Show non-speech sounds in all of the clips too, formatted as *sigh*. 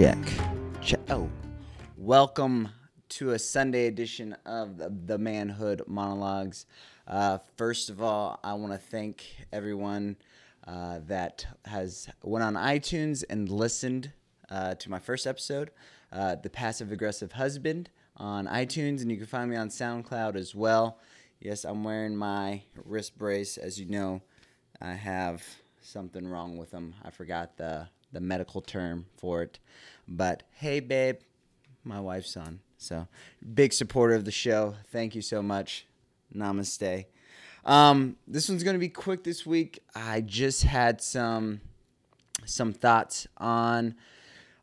check. Check. Oh, welcome to a Sunday edition of the, Manhood Monologues. Uh, first of all, I want to thank everyone uh, that has went on iTunes and listened uh, to my first episode, uh, "The Passive Aggressive Husband," on iTunes, and you can find me on SoundCloud as well. Yes, I'm wearing my wrist brace. As you know, I have something wrong with them. I forgot the the medical term for it. But hey, babe, my wife's on. So big supporter of the show. Thank you so much. Namaste. Um, this one's gonna be quick this week. I just had some some thoughts on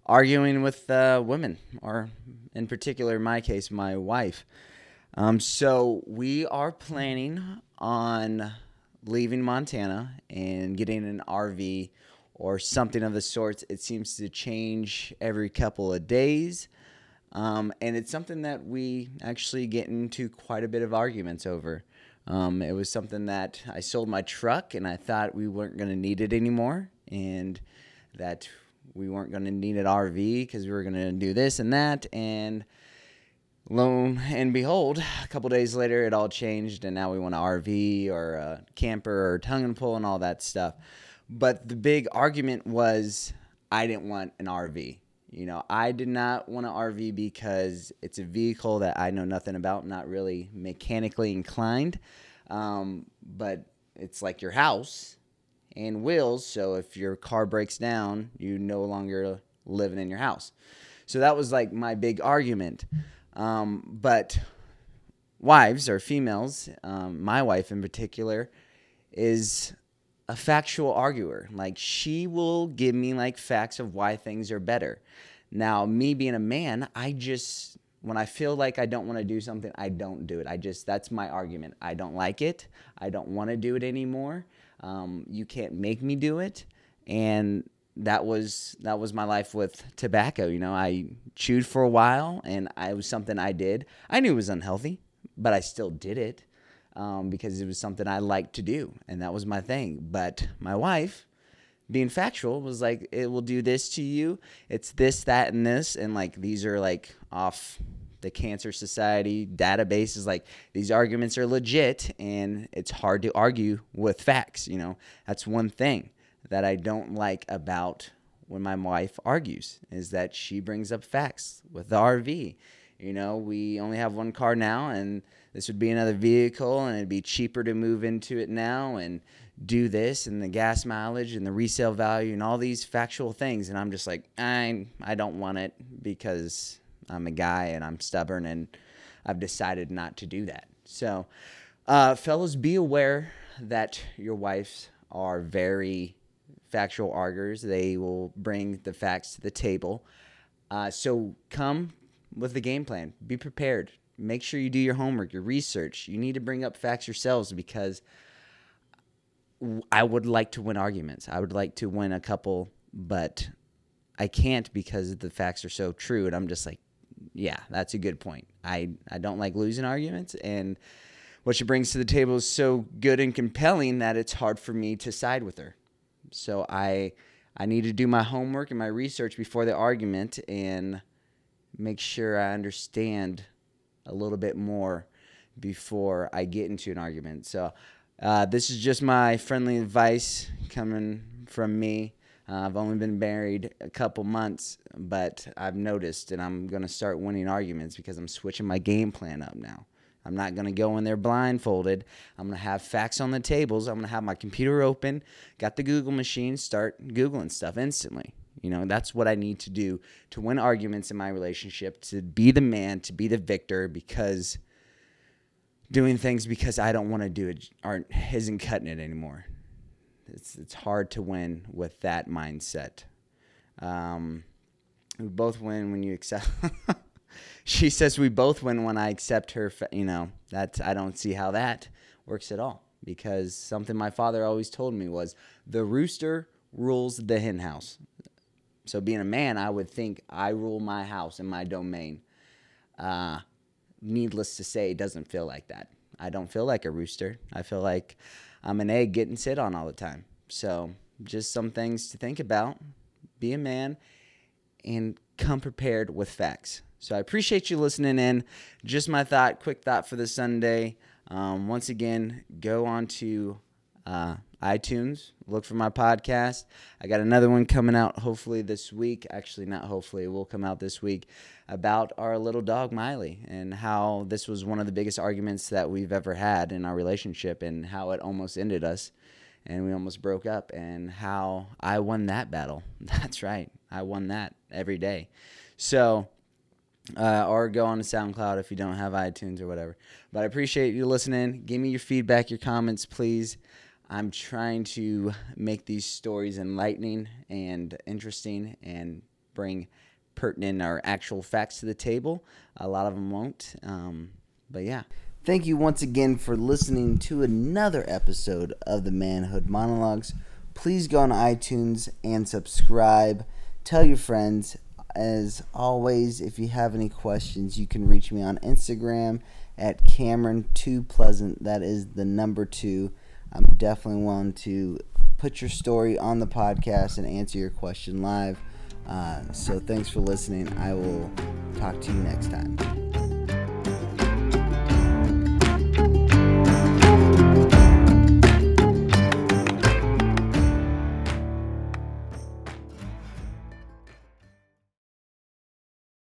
arguing with uh, women, or in particular, in my case, my wife. Um, so we are planning on leaving Montana and getting an RV or something of the sorts. It seems to change every couple of days. Um, and it's something that we actually get into quite a bit of arguments over. Um, it was something that I sold my truck and I thought we weren't going to need it anymore and that we weren't going to need an RV because we were going to do this and that. And lo and behold, a couple days later, it all changed and now we want an RV or a camper or tongue and pull and all that stuff. But the big argument was I didn't want an RV. You know, I did not want an RV because it's a vehicle that I know nothing about, not really mechanically inclined. Um, but it's like your house and wheels. So if your car breaks down, you no longer living in your house. So that was like my big argument. Um, but wives or females, um, my wife in particular, is a factual arguer. Like she will give me like facts of why things are better. Now, me being a man, I just when I feel like I don't want to do something, I don't do it. I just that's my argument. I don't like it. I don't want to do it anymore. Um, you can't make me do it, and that was that was my life with tobacco. You know, I chewed for a while, and I, it was something I did. I knew it was unhealthy, but I still did it um, because it was something I liked to do, and that was my thing. But my wife, being factual, was like, "It will do this to you. It's this, that, and this, and like these are like off the Cancer Society database. Is like these arguments are legit, and it's hard to argue with facts. You know, that's one thing that I don't like about when my wife argues is that she brings up facts with the RV. You know, we only have one car now, and this would be another vehicle and it'd be cheaper to move into it now and do this and the gas mileage and the resale value and all these factual things and I'm just like I I don't want it because I'm a guy and I'm stubborn and I've decided not to do that. So uh, be aware that your wives are very factual arguers. They will bring the facts to the table. Uh, so come with the game plan. Be prepared make sure you do your homework, your research. You need to bring up facts yourselves because I would like to win arguments. I would like to win a couple, but I can't because the facts are so true. And I'm just like, yeah, that's a good point. I, I don't like losing arguments. And what she brings to the table is so good and compelling that it's hard for me to side with her. So I I need to do my homework and my research before the argument and make sure I understand a little bit more before I get into an argument. So, uh, this is just my friendly advice coming from me. Uh, I've only been married a couple months, but I've noticed, and I'm going to start winning arguments because I'm switching my game plan up now. I'm not going to go in there blindfolded. I'm going to have facts on the tables. I'm going to have my computer open, got the Google machine, start Googling stuff instantly. You know, that's what I need to do to win arguments in my relationship, to be the man, to be the victor, because doing things because I don't want to do it aren't isn't cutting it anymore. It's it's hard to win with that mindset. Um, we both win when you accept. *laughs* she says we both win when I accept her. You know that's I don't see how that works at all because something my father always told me was the rooster rules the hen house. So being a man, I would think I rule my house and my domain. Uh, needless to say, it doesn't feel like that. I don't feel like a rooster. I feel like I'm an egg getting sit on all the time. So just some things to think about. Be a man and come prepared with facts. So I appreciate you listening in. Just my thought, quick thought for the Sunday. Um, once again, go on to uh, iTunes, look for my podcast. I got another one coming out hopefully this week. Actually, not hopefully, it will come out this week about our little dog Miley and how this was one of the biggest arguments that we've ever had in our relationship and how it almost ended us and we almost broke up and how I won that battle. *laughs* That's right. I won that every day. So, uh, or go on to SoundCloud if you don't have iTunes or whatever. But I appreciate you listening. Give me your feedback, your comments, please. I'm trying to make these stories enlightening and interesting and bring pertinent or actual facts to the table. A lot of them won't. Um, but yeah. Thank you once again for listening to another episode of the Manhood Monologues. Please go on iTunes and subscribe. Tell your friends. As always, if you have any questions, you can reach me on Instagram at Cameron2Pleasant. That is the number two. I'm definitely willing to put your story on the podcast and answer your question live. Uh, so thanks for listening. I will talk to you next time.